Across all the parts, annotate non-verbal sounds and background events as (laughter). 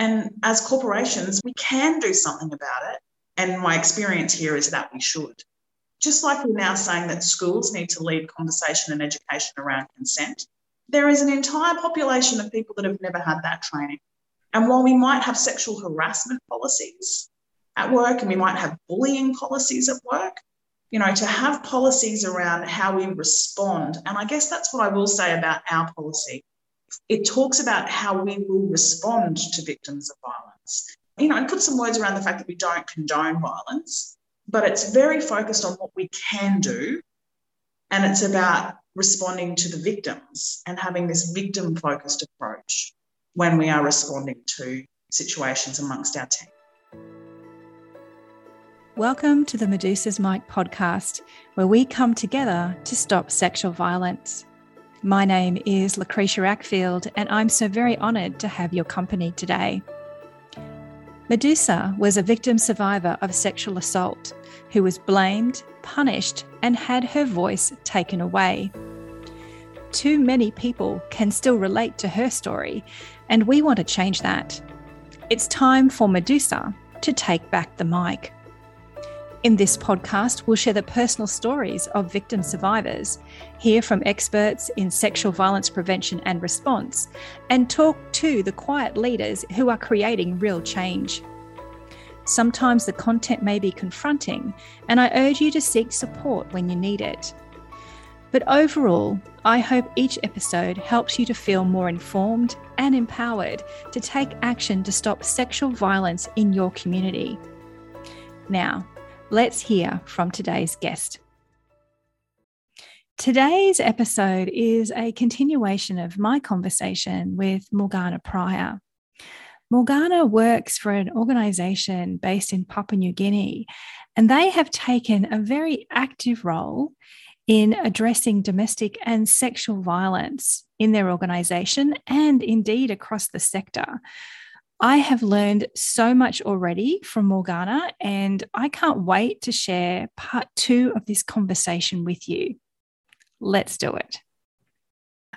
And as corporations, we can do something about it. And my experience here is that we should. Just like we're now saying that schools need to lead conversation and education around consent, there is an entire population of people that have never had that training. And while we might have sexual harassment policies at work and we might have bullying policies at work, you know, to have policies around how we respond. And I guess that's what I will say about our policy. It talks about how we will respond to victims of violence. You know, and put some words around the fact that we don't condone violence, but it's very focused on what we can do. And it's about responding to the victims and having this victim focused approach when we are responding to situations amongst our team. Welcome to the Medusa's Mic podcast, where we come together to stop sexual violence. My name is Lucretia Ackfield, and I'm so very honoured to have your company today. Medusa was a victim survivor of sexual assault who was blamed, punished, and had her voice taken away. Too many people can still relate to her story, and we want to change that. It's time for Medusa to take back the mic. In this podcast, we'll share the personal stories of victim survivors, hear from experts in sexual violence prevention and response, and talk to the quiet leaders who are creating real change. Sometimes the content may be confronting, and I urge you to seek support when you need it. But overall, I hope each episode helps you to feel more informed and empowered to take action to stop sexual violence in your community. Now, Let's hear from today's guest. Today's episode is a continuation of my conversation with Morgana Prior. Morgana works for an organization based in Papua New Guinea, and they have taken a very active role in addressing domestic and sexual violence in their organization and indeed across the sector. I have learned so much already from Morgana, and I can't wait to share part two of this conversation with you. Let's do it.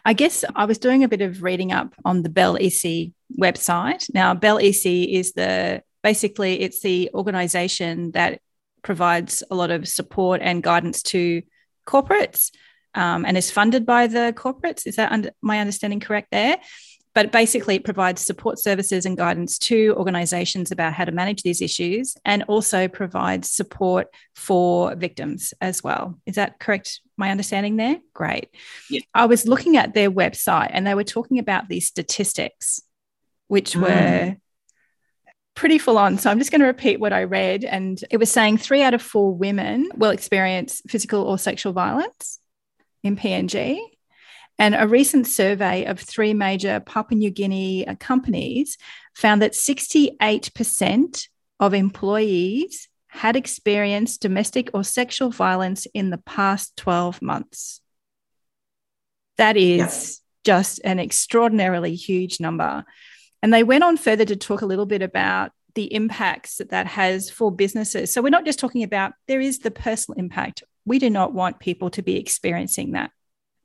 I guess I was doing a bit of reading up on the Bel isi website. Now, Bel isi is the basically it's the organization that provides a lot of support and guidance to corporates um, and is funded by the corporates. Is that under, my understanding correct there? But basically it provides support services and guidance to organizations about how to manage these issues and also provides support for victims as well is that correct my understanding there great yeah. i was looking at their website and they were talking about these statistics which mm. were pretty full on. So I'm just going to repeat what I read. And it was saying three out of four women will experience physical or sexual violence in PNG. And a recent survey of three major Papua New Guinea uh, companies found that 68% of employees had experienced domestic or sexual violence in the past 12 months. That is yes. just an extraordinarily huge number. And they went on further to talk a little bit about the impacts that that has for businesses. So we're not just talking about there is the personal impact. We do not want people to be experiencing that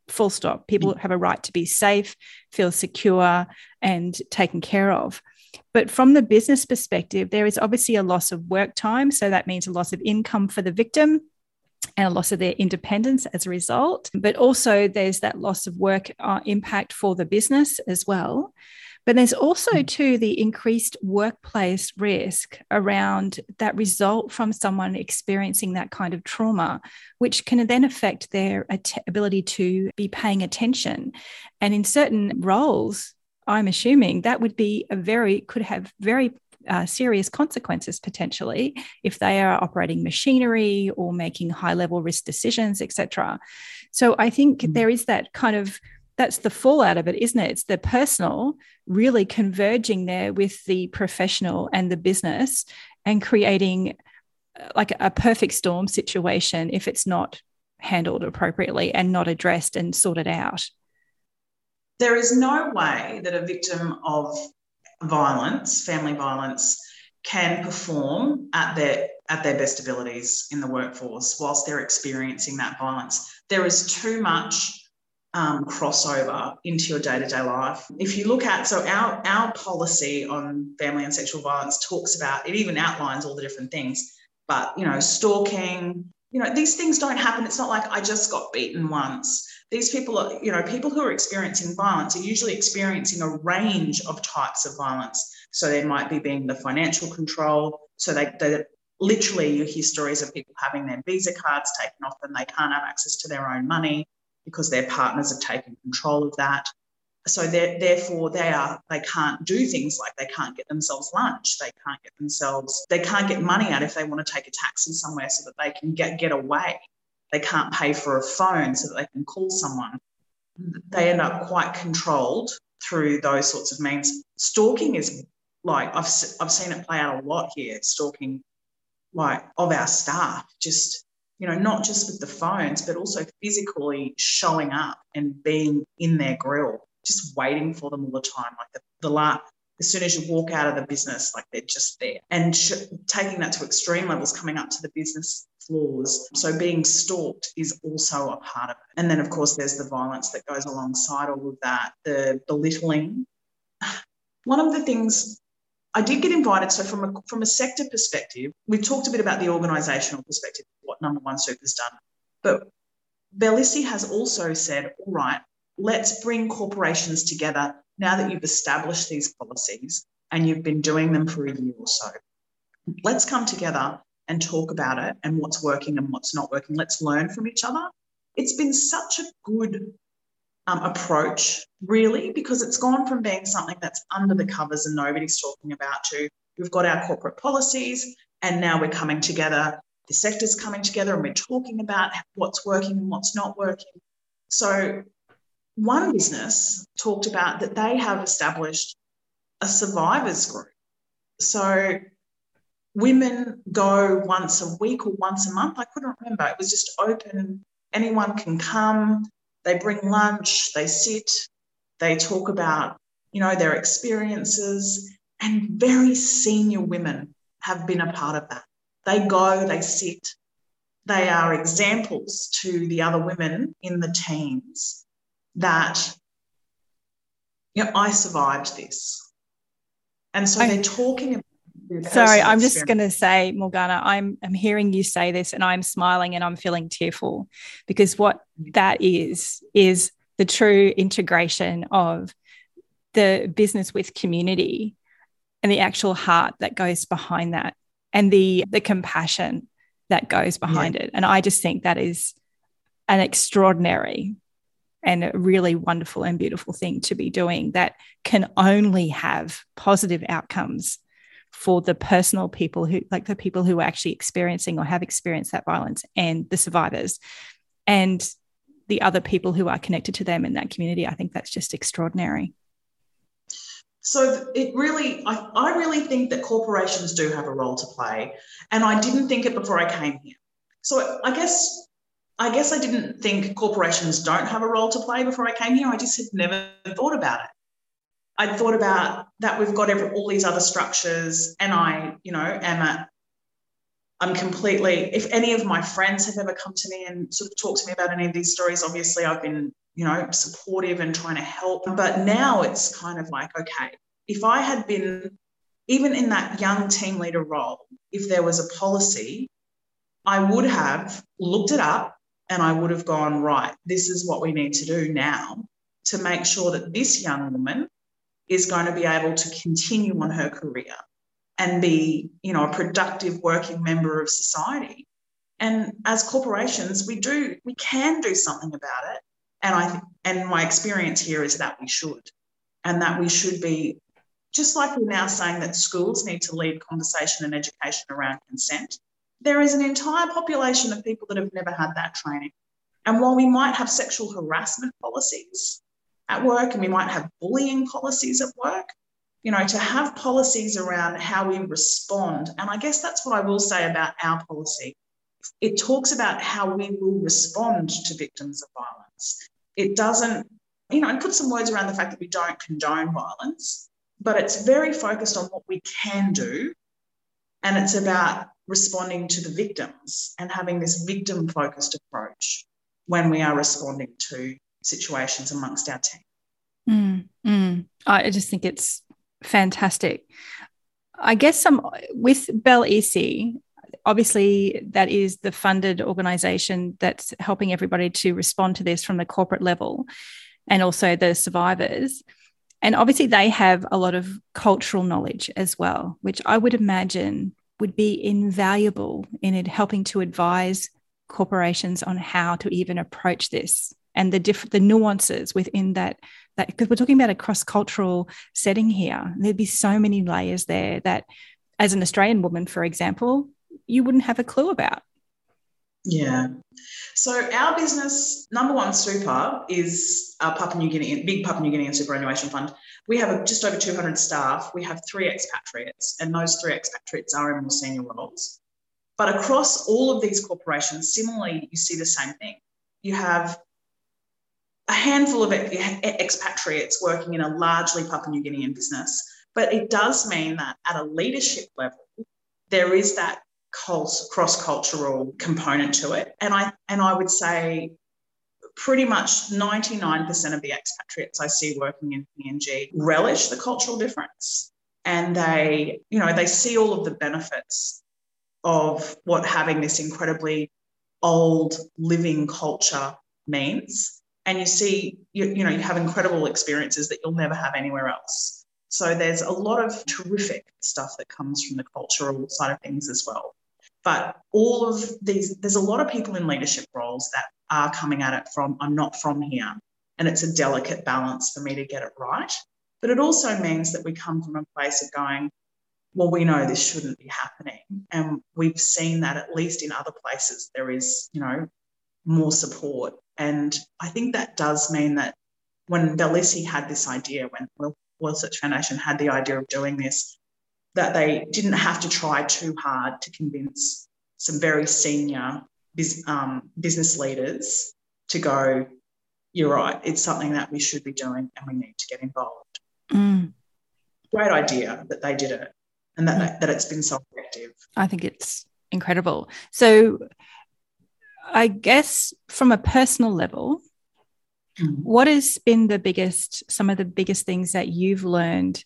full stop. People have a right to be safe, feel secure, and taken care of. But from the business perspective, there is obviously a loss of work time. So that means a loss of income for the victim and a loss of their independence as a result. But also, there's that loss of work uh, impact for the business as well. But there's also, mm. too, the increased workplace risk around that result from someone experiencing that kind of trauma, which can then affect their ability to be paying attention. And in certain roles, I'm assuming that would be a very, could have very uh, serious consequences potentially if they are operating machinery or making high level risk decisions, etc. So I think mm-hmm. there is that kind of that's the fallout of it, isn't it? It's the personal really converging there with the professional and the business and creating uh, like a perfect storm situation if it's not handled appropriately and not addressed and sorted out. There is no way that a victim of violence, family violence, can perform at their at their best abilities in the workforce whilst they're experiencing that violence. There is too much um, crossover into your day-to-day life. If you look at so our our policy on family and sexual violence talks about it even outlines all the different things. But you know, stalking, you know, these things don't happen. It's not like I just got beaten once. These people are, you know, people who are experiencing violence are usually experiencing a range of types of violence. So there might be being the financial control. So they, they literally you hear stories of people having their visa cards taken off them. They can't have access to their own money because their partners have taken control of that. So therefore, they are they can't do things like they can't get themselves lunch, they can't get themselves they can't get money out if they want to take a taxi somewhere so that they can get get away. They can't pay for a phone so that they can call someone. They end up quite controlled through those sorts of means. Stalking is like I've I've seen it play out a lot here. Stalking like of our staff, just you know, not just with the phones, but also physically showing up and being in their grill, just waiting for them all the time. Like the, the la- as soon as you walk out of the business, like they're just there. And sh- taking that to extreme levels, coming up to the business floors. So being stalked is also a part of it. And then, of course, there's the violence that goes alongside all of that, the belittling. (sighs) One of the things I did get invited. So from a from a sector perspective, we talked a bit about the organisational perspective, what Nambawan Super's done, but Bel isi has also said, all right, let's bring corporations together now that you've established these policies and you've been doing them for a year or so. Let's come together and talk about it and what's working and what's not working. Let's learn from each other. It's been such a good um, approach, really, because it's gone from being something that's under the covers and nobody's talking about to we've got our corporate policies and now we're coming together. The sector's coming together and we're talking about what's working and what's not working. So, one business talked about that they have established a survivors group. So, women go once a week or once a month. I couldn't remember. It was just open. Anyone can come. They bring lunch, they sit, they talk about, you know, their experiences, and very senior women have been a part of that. They go, they sit, they are examples to the other women in the teams that, you know, I survived this. And so I, they're talking about Sorry, I'm just going to say, Morgana, I'm I'm hearing you say this, and I'm smiling and I'm feeling tearful because what that is is the true integration of the business with community and the actual heart that goes behind that, and the the compassion that goes behind yeah. it. And I just think that is an extraordinary and a really wonderful and beautiful thing to be doing that can only have positive outcomes for the personal people who like the people who are actually experiencing or have experienced that violence and the survivors and the other people who are connected to them in that community i think that's just extraordinary so it really I, I really think that corporations do have a role to play and i didn't think it before i came here so i guess I guess I didn't think corporations don't have a role to play before I came here. I just had never thought about it. I thought about that we've got every, all these other structures, and I, you know, am a, I'm completely. If any of my friends have ever come to me and sort of talked to me about any of these stories, obviously I've been, you know, supportive and trying to help. But now it's kind of like, okay, if I had been even in that young team leader role, if there was a policy, I would have looked it up and I would have gone, right, this is what we need to do now to make sure that this young woman is going to be able to continue on her career and be, you know, a productive working member of society. And as corporations, we do, we can do something about it. And I and my experience here is that we should. And that we should be, just like we're now saying that schools need to lead conversation and education around consent, there is an entire population of people that have never had that training. And while we might have sexual harassment policies, at work and we might have bullying policies at work you know to have policies around how we respond. And i guess that's what i will say about our policy. It talks about how we will respond to victims of violence. It doesn't you know and put some words around the fact that we don't condone violence but it's very focused on what we can do and it's about responding to the victims and having this victim focused approach when we are responding to situations amongst our team. Mm, mm. I just think it's fantastic. I guess some with Bel isi, obviously that is the funded organization that's helping everybody to respond to this from the corporate level and also the survivors. And obviously they have a lot of cultural knowledge as well, which I would imagine would be invaluable in it helping to advise corporations on how to even approach this and the different the nuances within that that because we're talking about a cross-cultural setting here. There'd be so many layers there that as an australian woman for example you wouldn't have a clue about. Yeah. So our business Nambawan Super is a papua new guinea big papua new guinean superannuation fund. We have just over 200 staff. We have three expatriates and those three expatriates are in more senior roles. But across all of these corporations similarly you see the same thing. You have a handful of expatriates working in a largely Papua New Guinean business. But it does mean that at a leadership level, there is that cross-cultural component to it. And I and I would say pretty much 99% of the expatriates I see working in PNG relish the cultural difference. And they, you know, they see all of the benefits of what having this incredibly old living culture means and you see you, you know you have incredible experiences that you'll never have anywhere else. So there's a lot of terrific stuff that comes from the cultural side of things as well. But all of these there's a lot of people in leadership roles that are coming at it from i'm not from here. And it's a delicate balance for me to get it right. But it also means that we come from a place of going well we know this shouldn't be happening. And we've seen that at least in other places there is you know more support and I think that does mean that when Bel Isi had this idea, when the Oil Search Foundation had the idea of doing this, that they didn't have to try too hard to convince some very senior um, business leaders to go, you're right, it's something that we should be doing and we need to get involved. Mm. Great idea that they did it and that, mm. that it's been so effective. I think it's incredible. So, I guess from a personal level, mm-hmm. what has been the biggest, some of the biggest things that you've learned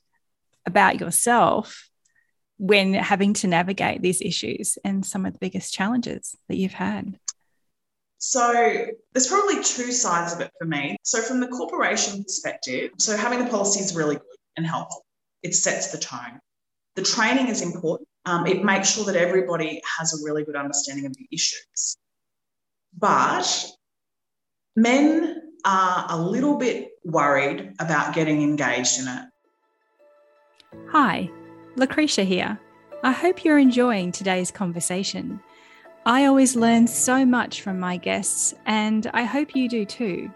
about yourself when having to navigate these issues and some of the biggest challenges that you've had? So there's probably two sides of it for me. So from the corporation perspective, so having the policy is really good and helpful. It sets the tone. The training is important. Um, it makes sure that everybody has a really good understanding of the issues. But men are a little bit worried about getting engaged in it. Hi, Lucretia here. I hope you're enjoying today's conversation. I always learn so much from my guests, and I hope you do too.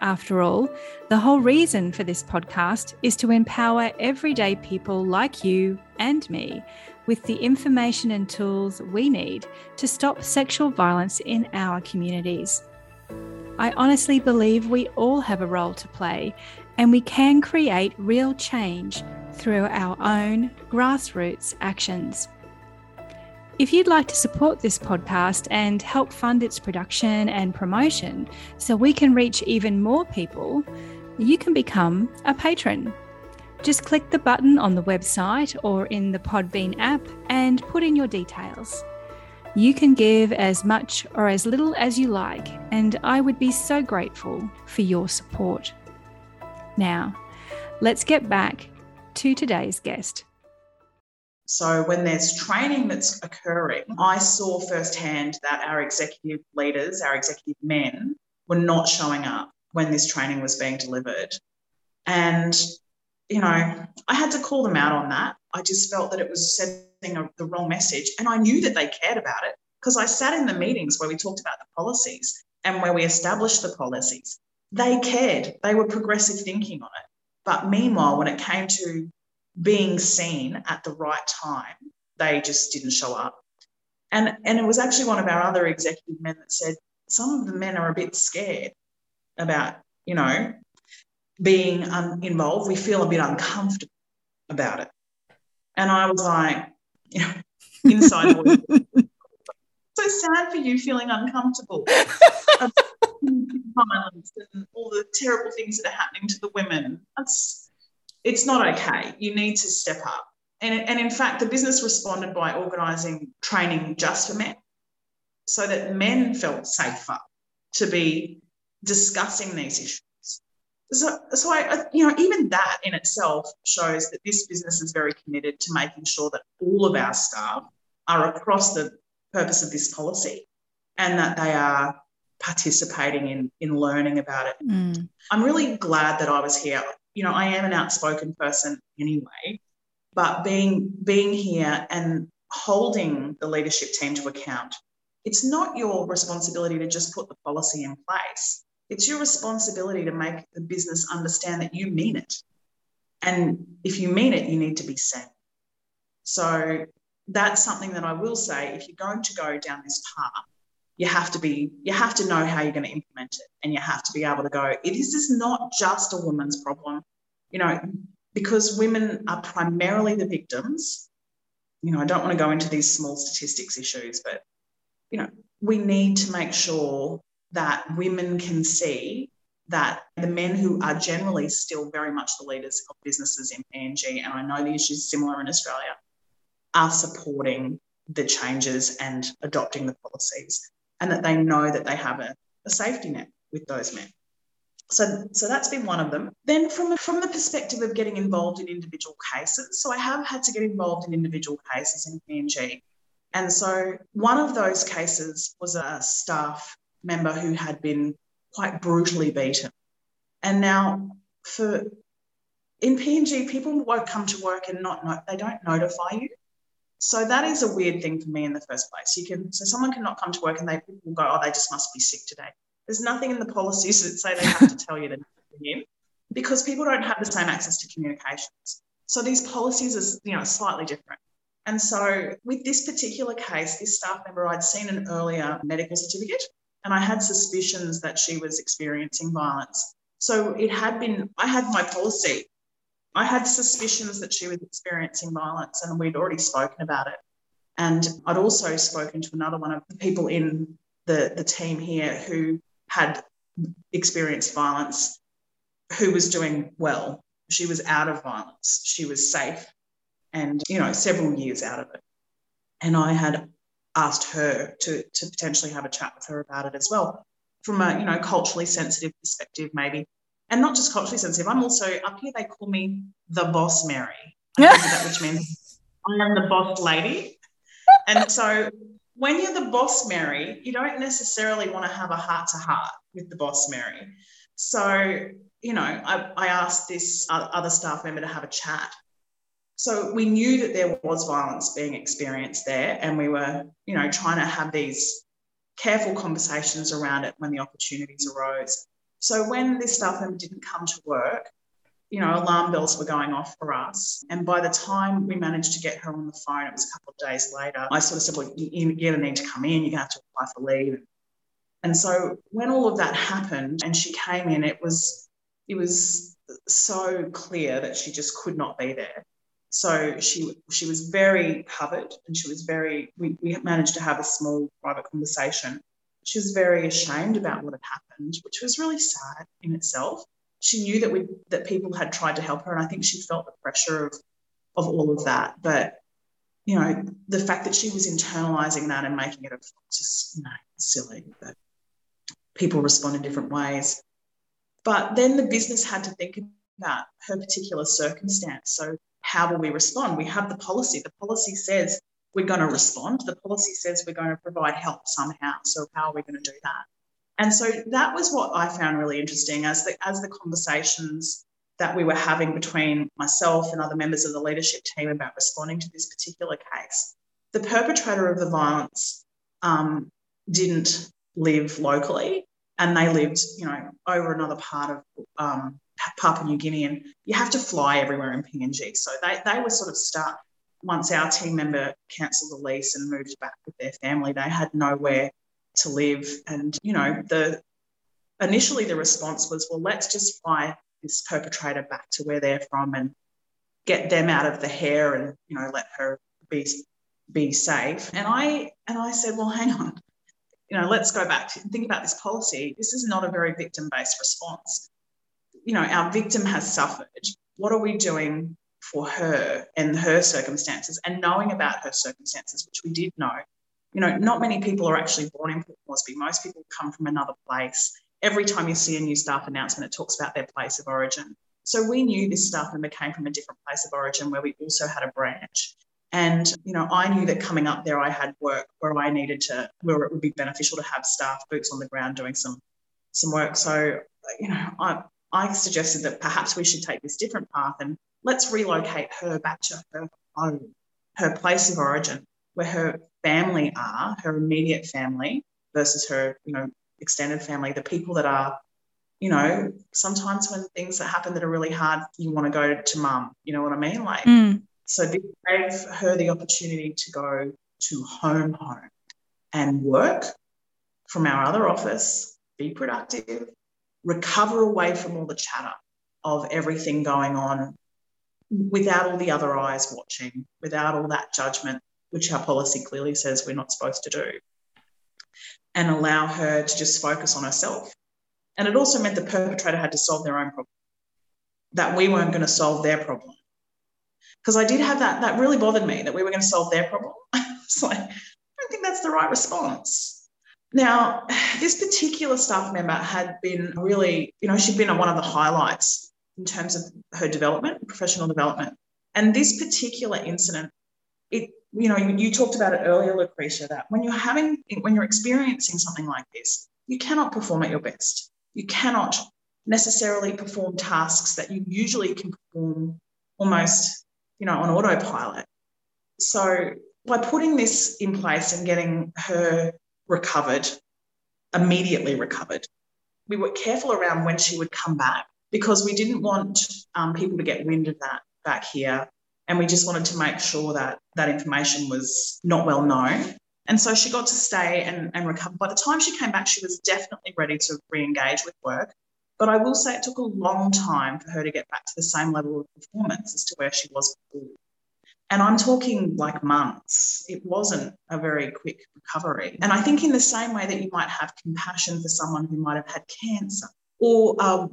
After all, the whole reason for this podcast is to empower everyday people like you and me with the information and tools we need to stop sexual violence in our communities. I honestly believe we all have a role to play and we can create real change through our own grassroots actions. If you'd like to support this podcast and help fund its production and promotion so we can reach even more people, you can become a patron. Just click the button on the website or in the Podbean app and put in your details. You can give as much or as little as you like, and I would be so grateful for your support. Now, let's get back to today's guest. So, when there's training that's occurring, I saw firsthand that our executive leaders, our executive men, were not showing up when this training was being delivered. And you know, I had to call them out on that. I just felt that it was sending a, the wrong message. And I knew that they cared about it because I sat in the meetings where we talked about the policies and where we established the policies. They cared, they were progressive thinking on it. But meanwhile, when it came to being seen at the right time, they just didn't show up. And, and it was actually one of our other executive men that said, some of the men are a bit scared about, you know, being um, involved, we feel a bit uncomfortable about it. And I was like, you know, inside so sad for you feeling uncomfortable. violence and all the terrible things that are happening to the women. That's it's not okay. You need to step up. And, and in fact, the business responded by organising training just for men so that men felt safer to be discussing these issues. So, so I, you know, even that in itself shows that this business is very committed to making sure that all of our staff are across the purpose of this policy and that they are participating in in learning about it. Mm. I'm really glad that I was here. You know, I am an outspoken person anyway, but being being here and holding the leadership team to account, it's not your responsibility to just put the policy in place. It's your responsibility to make the business understand that you mean it. And if you mean it, you need to be seen. So that's something that I will say if you're going to go down this path, you have to be you have to know how you're going to implement it and you have to be able to go it is, is not just a woman's problem you know because women are primarily the victims you know i don't want to go into these small statistics issues but you know we need to make sure that women can see that the men who are generally still very much the leaders of businesses in PNG, and I know the issue is similar in Australia, are supporting the changes and adopting the policies and that they know that they have a, a safety net with those men. So, so that's been one of them. Then, from from the perspective of getting involved in individual cases, so I have had to get involved in individual cases in PNG, and so one of those cases was a staff member who had been quite brutally beaten, and now for in PNG, people won't come to work and not know, they don't notify you. So that is a weird thing for me in the first place. You can so someone cannot come to work and they will go, oh, they just must be sick today. There's nothing in the policies that say they have to tell you to because people don't have the same access to communications. So these policies are, you know, slightly different. And so with this particular case, this staff member, I'd seen an earlier medical certificate and I had suspicions that she was experiencing violence. So it had been, I had my policy I had suspicions that she was experiencing violence, and we'd already spoken about it. And I'd also spoken to another one of the people in the, the team here who had experienced violence, who was doing well. She was out of violence, she was safe, and, you know, several years out of it. And I had asked her to, to potentially have a chat with her about it as well from a you know culturally sensitive perspective maybe and not just culturally sensitive. I'm also up here. They call me the boss Mary, (laughs) which means I am the boss lady. And so when you're the boss Mary, you don't necessarily want to have a heart to heart with the boss Mary. So you know, I, I asked this other staff member to have a chat. So we knew that there was violence being experienced there, and we were, you know, trying to have these careful conversations around it when the opportunities arose. So when this staff member didn't come to work, you know, alarm bells were going off for us. And by the time we managed to get her on the phone, it was a couple of days later, I sort of said, well, you're going to need to come in, you're going to have to apply for leave. And so when all of that happened and she came in, it was, it was so clear that she just could not be there. So she she was very covered and she was very we, we managed to have a small private conversation she was very ashamed about what had happened, which was really sad in itself. She knew that we that people had tried to help her, and I think she felt the pressure of of all of that. But you know, the fact that she was internalizing that and making it just you know, silly. But people respond in different ways. But then the business had to think about her particular circumstance. So how will we respond? We have the policy. The policy says we're going to respond. The policy says we're going to provide help somehow. So how are we going to do that? And so that was what I found really interesting as the as the conversations that we were having between myself and other members of the leadership team about responding to this particular case. The perpetrator of the violence um, didn't live locally, and they lived, you know, over another part of um, Papua New Guinea, and you have to fly everywhere in PNG. So they they were sort of stuck once our team member cancelled the lease and moved back with their family, they had nowhere to live. And, you know, the initially the response was, well, let's just fly this perpetrator back to where they're from and get them out of the hair and, you know, let her be be safe. And I and I said, well, hang on. you know, let's go back to think about this policy. This is not a very victim based response. You know, our victim has suffered. What are we doing for her and her circumstances and knowing about her circumstances, which we did know? You know, not many people are actually born in Port Moresby. Most people come from another place. Every time you see a new staff announcement, it talks about their place of origin. So we knew this staff member came from a different place of origin where we also had a branch. And, you know, I knew that coming up there, I had work where I needed to, where it would be beneficial to have staff boots on the ground doing some, some work. So, you know, I, I suggested that perhaps we should take this different path and let's relocate her back to her home, her place of origin, where her family are, her immediate family versus her, you know, extended family, the people that are, you know, sometimes when things that happen that are really hard, you want to go to mum. You know what I mean? Like, mm. So this gave her the opportunity to go to home home and work from our other office, be productive, recover away from all the chatter of everything going on without all the other eyes watching, without all that judgment, which our policy clearly says we're not supposed to do, and allow her to just focus on herself. And it also meant the perpetrator had to solve their own problem, that we weren't going to solve their problem because I did have that, that really bothered me that we were going to solve their problem. (laughs) it's like, I don't think that's the right response. Now, (sighs) this particular staff member had been really, you know, she'd been one of the highlights in terms of her development, professional development. And this particular incident, it, you know, you, you talked about it earlier, Lucretia, that when you're having, when you're experiencing something like this, you cannot perform at your best. You cannot necessarily perform tasks that you usually can perform almost you know, on autopilot. So by putting this in place and getting her recovered, immediately recovered, we were careful around when she would come back because we didn't want um, people to get wind of that back here. And we just wanted to make sure that that information was not well known. And so she got to stay and, and recover. By the time she came back, she was definitely ready to re engage with work. But I will say it took a long time for her to get back to the same level of performance as to where she was before. And I'm talking like months. It wasn't a very quick recovery. And I think, in the same way that you might have compassion for someone who might have had cancer or a,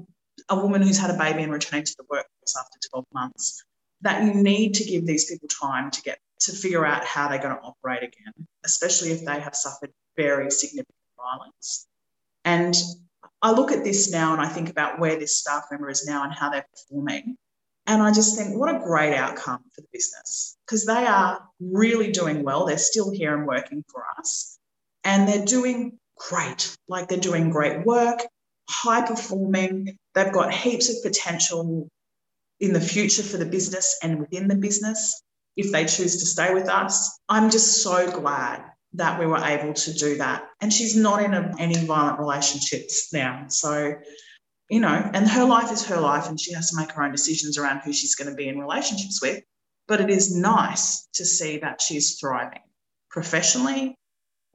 a woman who's had a baby and returning to the workforce after 12 months, that you need to give these people time to get to figure out how they're going to operate again, especially if they have suffered very significant violence. And I look at this now and I think about where this staff member is now and how they're performing. And I just think, what a great outcome for the business because they are really doing well. They're still here and working for us. And they're doing great. Like they're doing great work, high performing. They've got heaps of potential in the future for the business and within the business if they choose to stay with us. I'm just so glad that we were able to do that. And she's not in a, any violent relationships now. So, you know, and her life is her life and she has to make her own decisions around who she's going to be in relationships with. But it is nice to see that she's thriving professionally.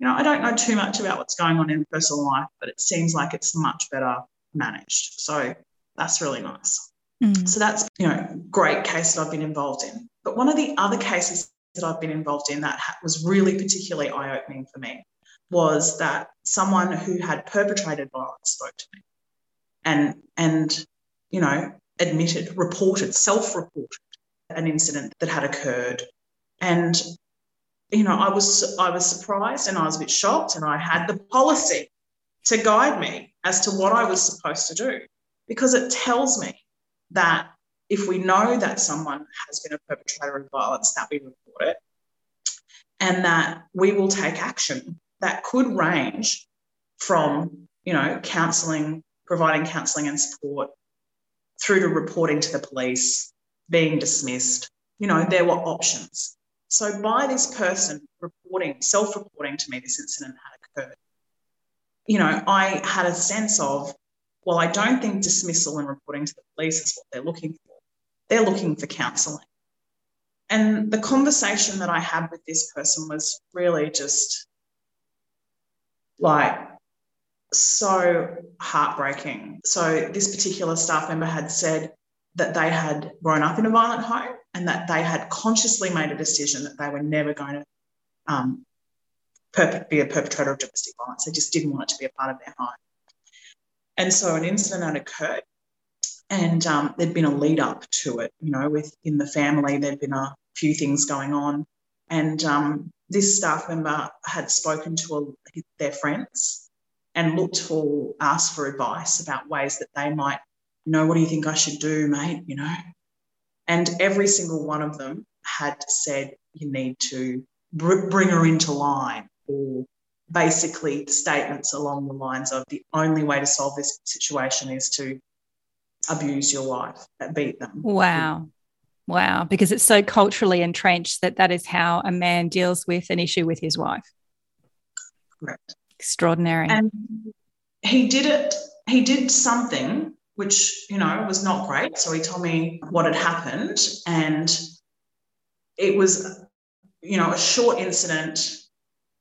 You know, I don't know too much about what's going on in personal life, but it seems like it's much better managed. So that's really nice. Mm. So that's, you know, great case that I've been involved in. But one of the other cases that I've been involved in that was really particularly eye opening for me was that someone who had perpetrated violence spoke to me and, and you know, admitted, reported, self reported an incident that had occurred. And, you know, I was, I was surprised and I was a bit shocked, and I had the policy to guide me as to what I was supposed to do because it tells me that if we know that someone has been a perpetrator of violence, that we report it and that we will take action that could range from, you know, counselling, providing counselling and support through to reporting to the police, being dismissed. You know, there were options. So by this person reporting, self-reporting to me this incident had occurred, you know, I had a sense of, well, I don't think dismissal and reporting to the police is what they're looking for they're looking for counselling. And the conversation that I had with this person was really just like so heartbreaking. So, this particular staff member had said that they had grown up in a violent home and that they had consciously made a decision that they were never going to um, be a perpetrator of domestic violence. They just didn't want it to be a part of their home. And so an incident had occurred, and um, there'd been a lead up to it. You know, within the family, there'd been a few things going on, and um, this staff member had spoken to a, their friends and looked for, asked for advice about ways that they might, you know, what do you think I should do, mate? You know, and every single one of them had said, you need to br- bring her into line or basically statements along the lines of the only way to solve this situation is to abuse your wife, beat them. Wow. Wow. Because it's so culturally entrenched that that is how a man deals with an issue with his wife. Correct. Extraordinary. And he did it, he did something which, you know, was not great. So he told me what had happened. And it was, you know, a short incident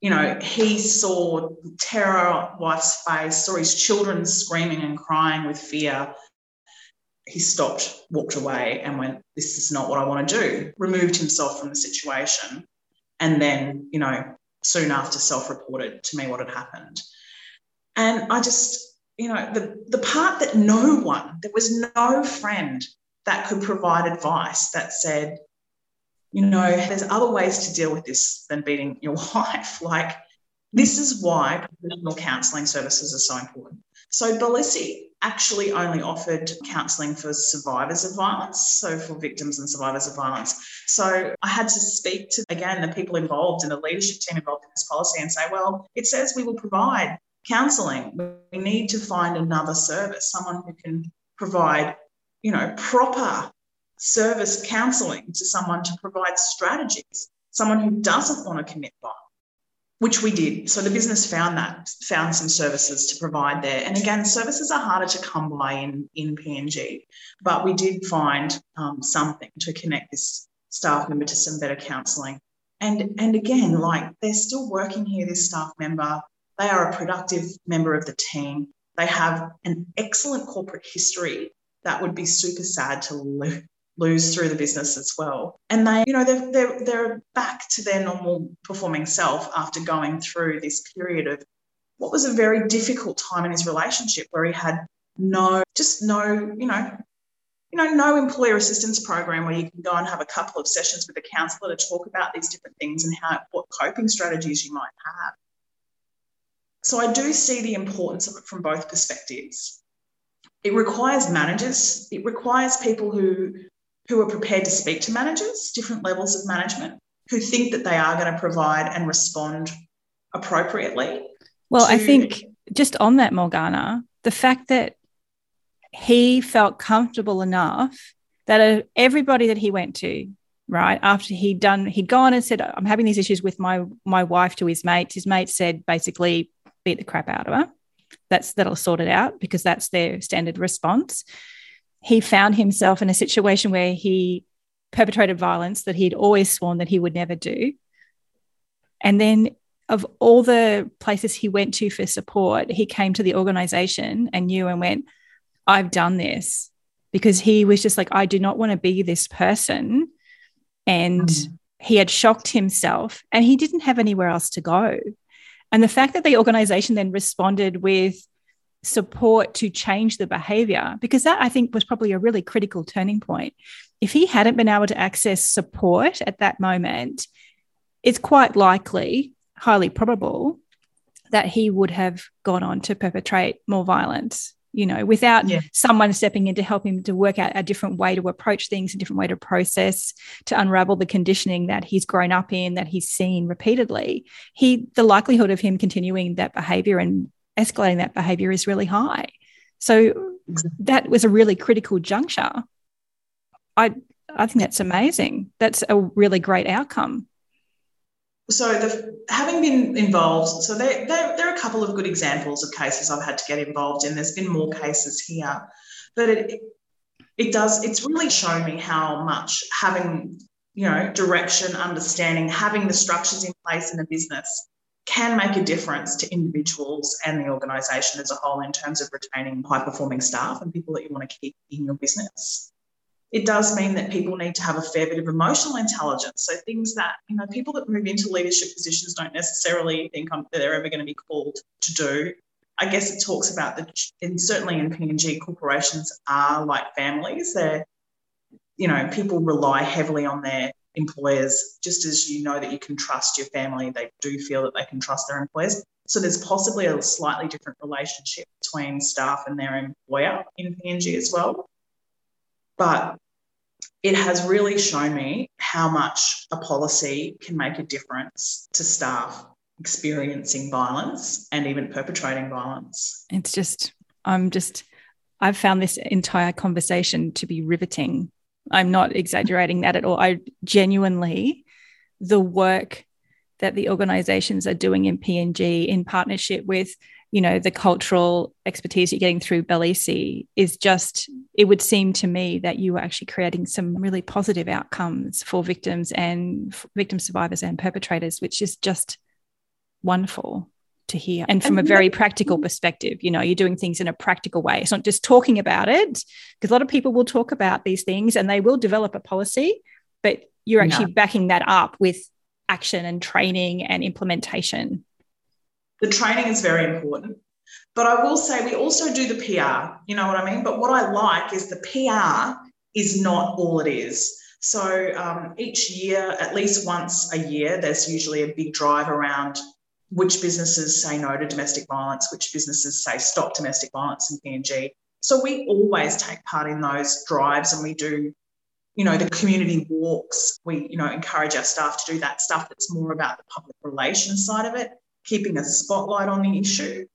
you know, he saw terror wife's face, saw his children screaming and crying with fear. He stopped, walked away, and went, This is not what I want to do. Removed himself from the situation. And then, you know, soon after self reported to me what had happened. And I just, you know, the, the part that no one, there was no friend that could provide advice that said, you know, there's other ways to deal with this than beating your (laughs) wife. Like, this is why professional counselling services are so important. So, Bel isi actually only offered counselling for survivors of violence, so for victims and survivors of violence. So, I had to speak to, again, the people involved and the leadership team involved in this policy and say, well, it says we will provide counselling. We need to find another service, someone who can provide, you know, proper service counseling to someone to provide strategies, someone who doesn't want to commit violence, which we did. So the business found that, found some services to provide there. And again, services are harder to come by in, in PNG, but we did find um, something to connect this staff member to some better counseling. And, and again, like they're still working here, this staff member. They are a productive member of the team. They have an excellent corporate history that would be super sad to lose lose through the business as well. And they, you know, they're, they're, they're back to their normal performing self after going through this period of what was a very difficult time in his relationship where he had no, just no, you know, you know, no employer assistance program where you can go and have a couple of sessions with a counsellor to talk about these different things and how what coping strategies you might have. So I do see the importance of it from both perspectives. It requires managers, it requires people who who are prepared to speak to managers, different levels of management, who think that they are going to provide and respond appropriately. Well, to- I think just on that, Morgana, the fact that he felt comfortable enough that uh, everybody that he went to, right after he'd done, he'd gone and said, "I'm having these issues with my my wife." To his mates, his mates said basically, "Beat the crap out of her." That's that'll sort it out because that's their standard response he found himself in a situation where he perpetrated violence that he'd always sworn that he would never do. And then, of all the places he went to for support, he came to the organization and knew and went, I've done this because he was just like, I do not want to be this person. And mm. he had shocked himself and he didn't have anywhere else to go. And the fact that the organization then responded with, support to change the behavior because that I think was probably a really critical turning point. If he hadn't been able to access support at that moment, it's quite likely, highly probable, that he would have gone on to perpetrate more violence you know without yeah. someone stepping in to help him to work out a different way to approach things a different way to process to unravel the conditioning that he's grown up in that he's seen repeatedly he the likelihood of him continuing that behavior and escalating that behavior is really high. So that was a really critical juncture. I I think that's amazing. That's a really great outcome. So, the, having been involved, so there, there, there, are a couple of good examples of cases I've had to get involved in. There's been more cases here, but it, it does, it's really shown me how much having, you know, direction, understanding, having the structures in place in a business can make a difference to individuals and the organisation as a whole in terms of retaining high performing staff and people that you want to keep in your business. it does mean that people need to have a fair bit of emotional intelligence. So things that, you know, people that move into leadership positions don't necessarily think um, that they're ever going to be called to do. I guess it talks about the, and certainly in PNG, corporations are like families. They're, you know, people rely heavily on their employers, just as you know that you can trust your family, they do feel that they can trust their employers. So there's possibly a slightly different relationship between staff and their employer in PNG as well. But it has really shown me how much a policy can make a difference to staff experiencing violence and even perpetrating violence. It's just, I'm just, I've found this entire conversation to be riveting. I'm not exaggerating that at all. I genuinely, the work that the organizations are doing in PNG in partnership with you know the cultural expertise you're getting through Bel isi is just it would seem to me that you are actually creating some really positive outcomes for victims and victim survivors and perpetrators which is just wonderful to hear and from a very practical perspective you know you're doing things in a practical way it's not just talking about it because a lot of people will talk about these things and they will develop a policy but you're actually no. backing that up with action and training and implementation the training is very important. But I will say we also do the PR, you know what I mean? But what I like is the PR is not all it is. So um, each year, at least once a year, there's usually a big drive around which businesses say no to domestic violence, which businesses say stop domestic violence in PNG. So we always take part in those drives and we do, you know, the community walks. We, you know, encourage our staff to do that stuff that's more about the public relations side of it keeping a spotlight on the issue.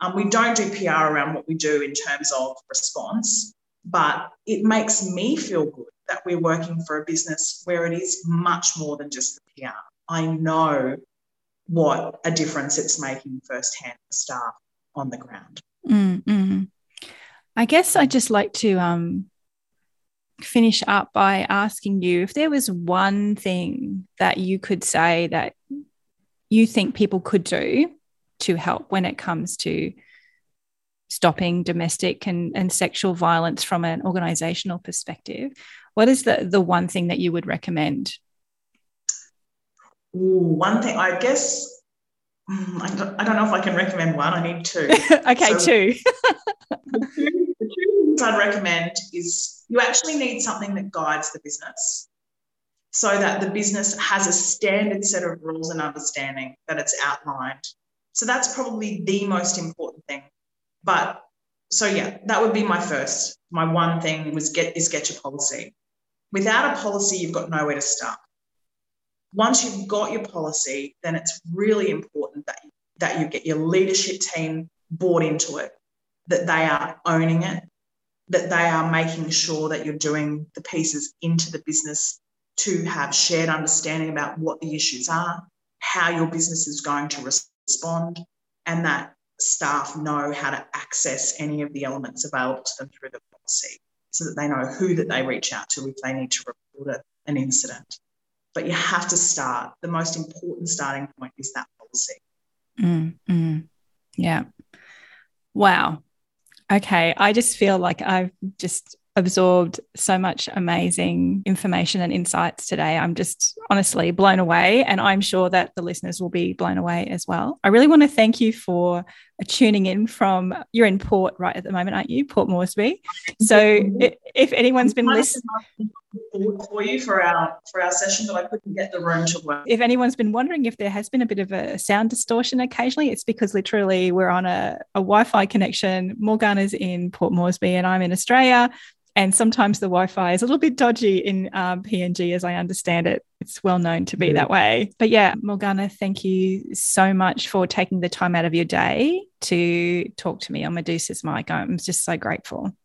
Um, we don't do PR around what we do in terms of response, but it makes me feel good that we're working for a business where it is much more than just the PR. I know what a difference it's making firsthand for staff on the ground. Mm-hmm. I guess I'd just like to um, finish up by asking you if there was one thing that you could say that you think people could do to help when it comes to stopping domestic and, and sexual violence from an organizational perspective what is the the one thing that you would recommend Ooh, one thing i guess mm, I don't, I don't know if i can recommend one i need two (laughs) okay so two. (laughs) the two the two things i'd recommend is you actually need something that guides the business so that the business has a standard set of rules and understanding that it's outlined. So that's probably the most important thing. But so yeah, that would be my first. My one thing was get is get your policy. Without a policy, you've got nowhere to start. Once you've got your policy, then it's really important that, that you get your leadership team bought into it, that they are owning it, that they are making sure that you're doing the pieces into the business to have shared understanding about what the issues are, how your business is going to respond, and that staff know how to access any of the elements available to them through the policy so that they know who that they reach out to if they need to report an incident. But you have to start. The most important starting point is that policy. Mm, mm, yeah. Wow. Okay. I just feel like I've just absorbed so much amazing information and insights today. I'm just honestly blown away, and I'm sure that the listeners will be blown away as well. I really want to thank you for tuning in from you're in Port right at the moment, aren't you? Port Moresby. So if anyone's been listening for you for our for our session, but I couldn't get the room to work. If anyone's been wondering if there has been a bit of a sound distortion occasionally, it's because literally we're on a, a Wi-Fi connection. Morgana's in Port Moresby and I'm in Australia. And sometimes the Wi Fi is a little bit dodgy in um, PNG, as I understand it. It's well known to be that way. But yeah, Morgana, thank you so much for taking the time out of your day to talk to me on Medusa's mic. I'm just so grateful.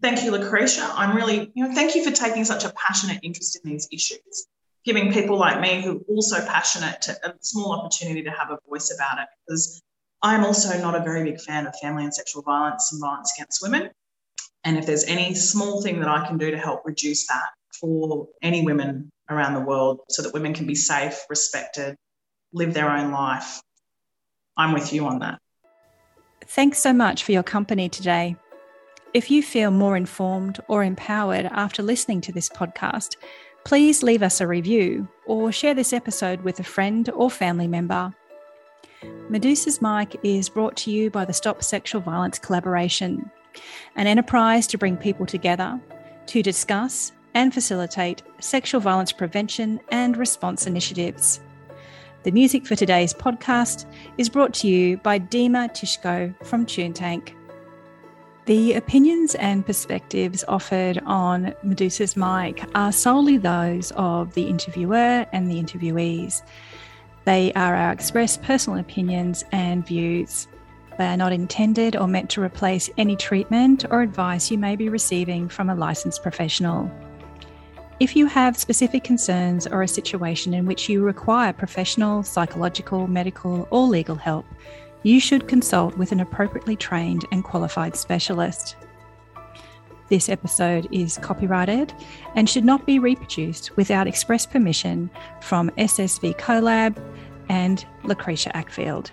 Thank you, Lucretia. I'm really, you know, thank you for taking such a passionate interest in these issues, giving people like me who are also passionate to a small opportunity to have a voice about it. Because I'm also not a very big fan of family and sexual violence and violence against women. And if there's any small thing that I can do to help reduce that for any women around the world so that women can be safe, respected, live their own life, I'm with you on that. Thanks so much for your company today. If you feel more informed or empowered after listening to this podcast, please leave us a review or share this episode with a friend or family member. Medusa's Mic is brought to you by the Stop Sexual Violence Collaboration, an enterprise to bring people together to discuss and facilitate sexual violence prevention and response initiatives. The music for today's podcast is brought to you by Dima Tyshko from TuneTank. The opinions and perspectives offered on Medusa's Mic are solely those of the interviewer and the interviewees. They are our expressed personal opinions and views. They are not intended or meant to replace any treatment or advice you may be receiving from a licensed professional. If you have specific concerns or a situation in which you require professional, psychological, medical, or legal help, you should consult with an appropriately trained and qualified specialist. This episode is copyrighted and should not be reproduced without express permission from SSV Collab and Lucretia Ackfield.